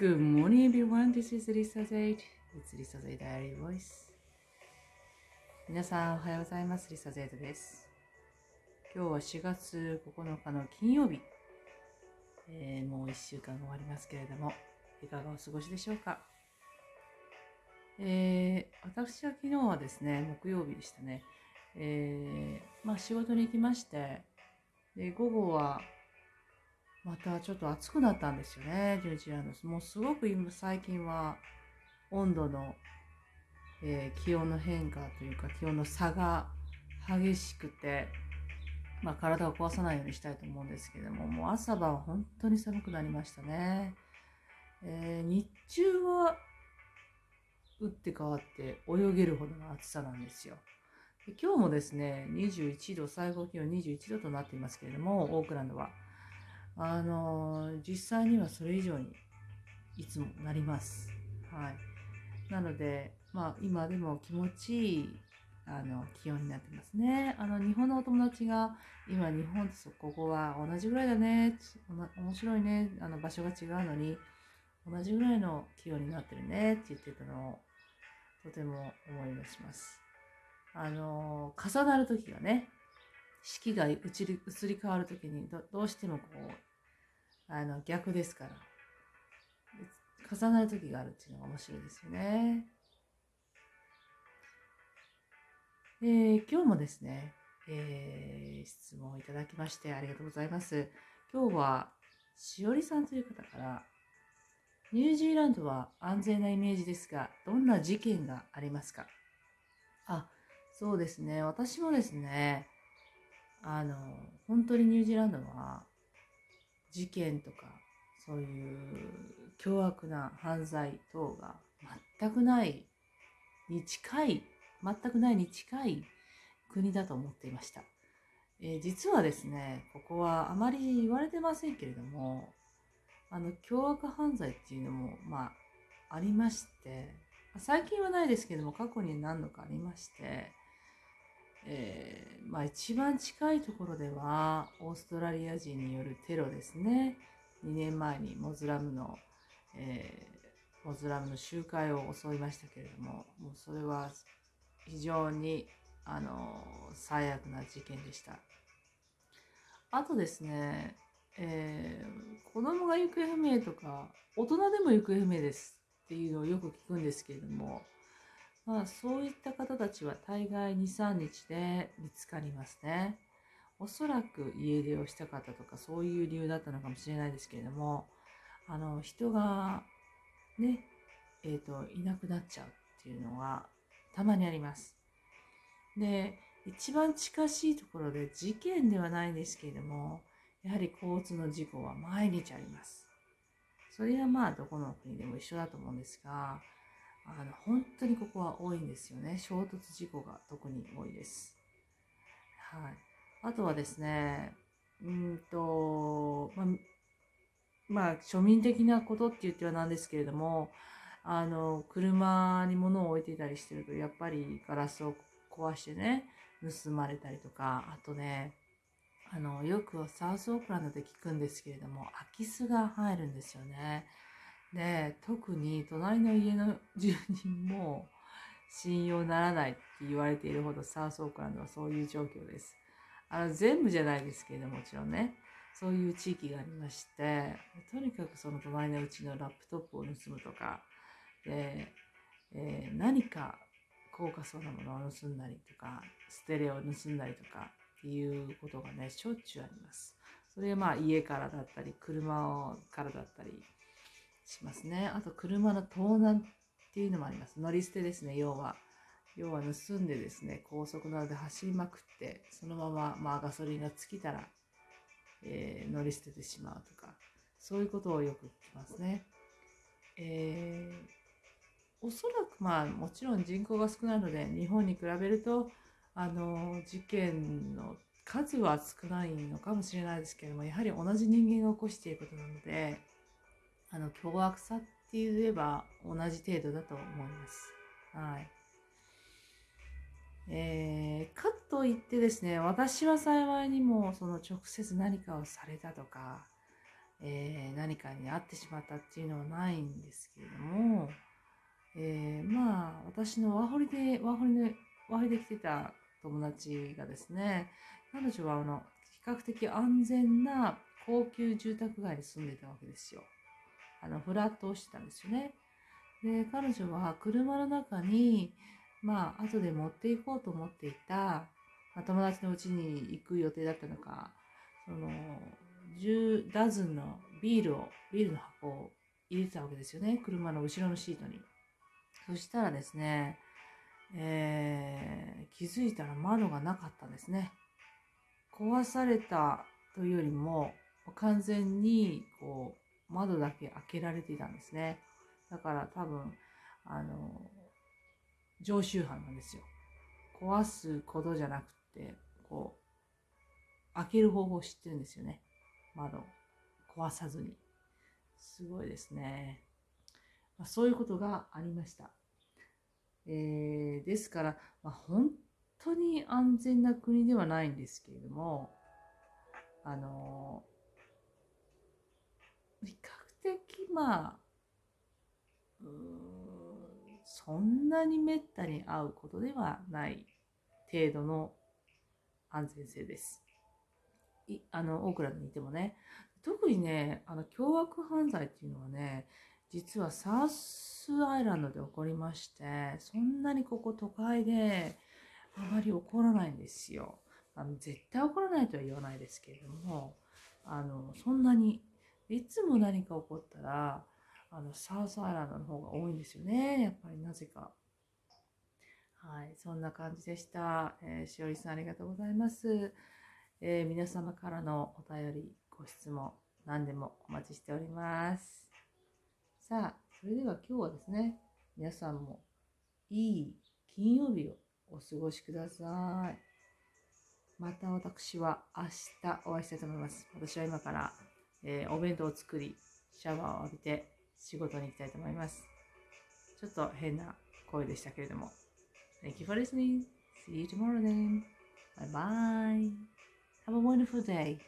Good morning, everyone. This is Lisa Zaid. It's Lisa Zaid Diary Voice. 皆さん、おはようございます。リサゼイドです。今日は4月9日の金曜日。えーもう1週間終わりますけれども、いかがお過ごしでしょうか？えー私は昨日はですね、木曜日でしたね。えーまあ仕事に行きまして、で午後はまたちょっと暑くなったんですよね、ニュージーランド。もうすごく今最近は温度の、えー気温の変化というか気温の差が激しくて、まあ、体を壊さないようにしたいと思うんですけれども、もう朝晩は本当に寒くなりましたね。えー日中は打って変わって泳げるほどの暑さなんですよ。で今日もですね、21度、最高気温21度となっていますけれども、オークランドは。あの実際にはそれ以上にいつもなります。はい。なので、まあ今でも気持ちいいあの気温になってますね。あの日本のお友達が今日本とここは同じぐらいだね。面白いね。あの場所が違うのに同じぐらいの気温になってるねって言ってたのをとても思い出します。あの重なる時がね、四季が移り移り変わる時にどどうしてもこうあの逆ですから重なる時があるっていうのが面白いですよね。えー今日もですね、えー質問をいただきましてありがとうございます。今日はしおりさんという方からニュージーランドは安全なイメージですがどんな事件がありますか？あそうですね私もですねあの本当にニュージーランドは事件とかそういう凶悪な犯罪等が全くないに近い全くないに近い国だと思っていました、えー実はですねここはあまり言われてませんけれどもあの凶悪犯罪っていうのもまあありまして最近はないですけども過去に何度かありましてえーまあ一番近いところではオーストラリア人によるテロですね。2年前にモズラムの、えーモズラムの集会を襲いましたけれどももうそれは非常にあの最悪な事件でした。あとですね、えー子供が行方不明とか大人でも行方不明ですっていうのをよく聞くんですけれどもまあ、そういった方たちは大概2、3日で見つかりますね。おそらく家出をしたかったとか、そういう理由だったのかもしれないですけれども、あの、人がね、えっ、と、いなくなっちゃうっていうのはたまにあります。で、一番近しいところで事件ではないんですけれども、やはり交通の事故は毎日あります。それはまあ、どこの国でも一緒だと思うんですが、あの本当にここは多いんですよね。衝突事故が特に多いです。はい。あとはですね、うんと、まあ、まあ、庶民的なことって言ってはなんですけれども、あの、車に物を置いていたりしてると、やっぱりガラスを壊してね、盗まれたりとか、あとね、あの、よくサウスオークランドで聞くんですけれども、空き巣が入るんですよね。で特に隣の家の住人も信用ならないって言われているほどサウスオークランドはそういう状況です。あの全部じゃないですけれどもちろんねそういう地域がありましてとにかくその隣のうちのラップトップを盗むとかで、えー何か高価そうなものを盗んだりとかステレオを盗んだりとかっていうことがねしょっちゅうあります。それはまあ家からだったり車からだったりしますね。あと車の盗難っていうのもあります。乗り捨てですね、要は。要は盗んでですね、高速などで走りまくって、そのまま、まあ、ガソリンが尽きたら、えー乗り捨ててしまうとか、そういうことをよく聞きますね。えーおそらくまあもちろん人口が少ないので日本に比べるとあの事件の数は少ないのかもしれないですけれどもやはり同じ人間が起こしていることなのであの凶悪さって言えば同じ程度だと思います。はい。えー、かといってですね、私は幸いにもその直接何かをされたとか、えー、何かに会ってしまったっていうのはないんですけれども、えー、まあ、私のワホリで、ワホリで、ワホリで来てた友達がですね、彼女はあの、比較的安全な高級住宅街に住んでたわけですよ。あの、フラットをしてたんですよね。で、彼女は車の中に、まあ、後で持っていこうと思っていた、まあ、友達の家に行く予定だったのか、その、10ダズンのビールを、ビールの箱を入れてたわけですよね。車の後ろのシートに。そしたらですね、えー、気づいたら窓がなかったんですね。壊されたというよりも、完全に、こう、窓だけ開けられていたんですね。だから多分、あの、常習犯なんですよ。壊すことじゃなくて、こう、開ける方法を知ってるんですよね。窓壊さずに。すごいですね。まあ、そういうことがありました。えー、ですから、まあ、本当に安全な国ではないんですけれども、あの比較的まあ、そんなにめったに会うことではない程度の安全性です。いあの、オークランドにいてもね、特にね、あの、凶悪犯罪っていうのはね、実はサウスアイランドで起こりまして、そんなにここ都会であまり起こらないんですよ。あの絶対起こらないとは言わないですけれども、あの、そんなに、いつも何か起こったら、あの、サウスアイランドの方が多いんですよね。やっぱりなぜか。はい、そんな感じでした。えー、しおりさんありがとうございます。えー、皆様からのお便り、ご質問、何でもお待ちしております。さあ、それでは今日はですね、皆さんもいい金曜日をお過ごしください。また私は明日お会いしたいと思います。私は今から、えー、お弁当を作り、シャワーを浴びて仕事に行きたいと思います。ちょっと変な声でしたけれども。Thank you for listening. See you tomorrow then. Bye bye. Have a wonderful day.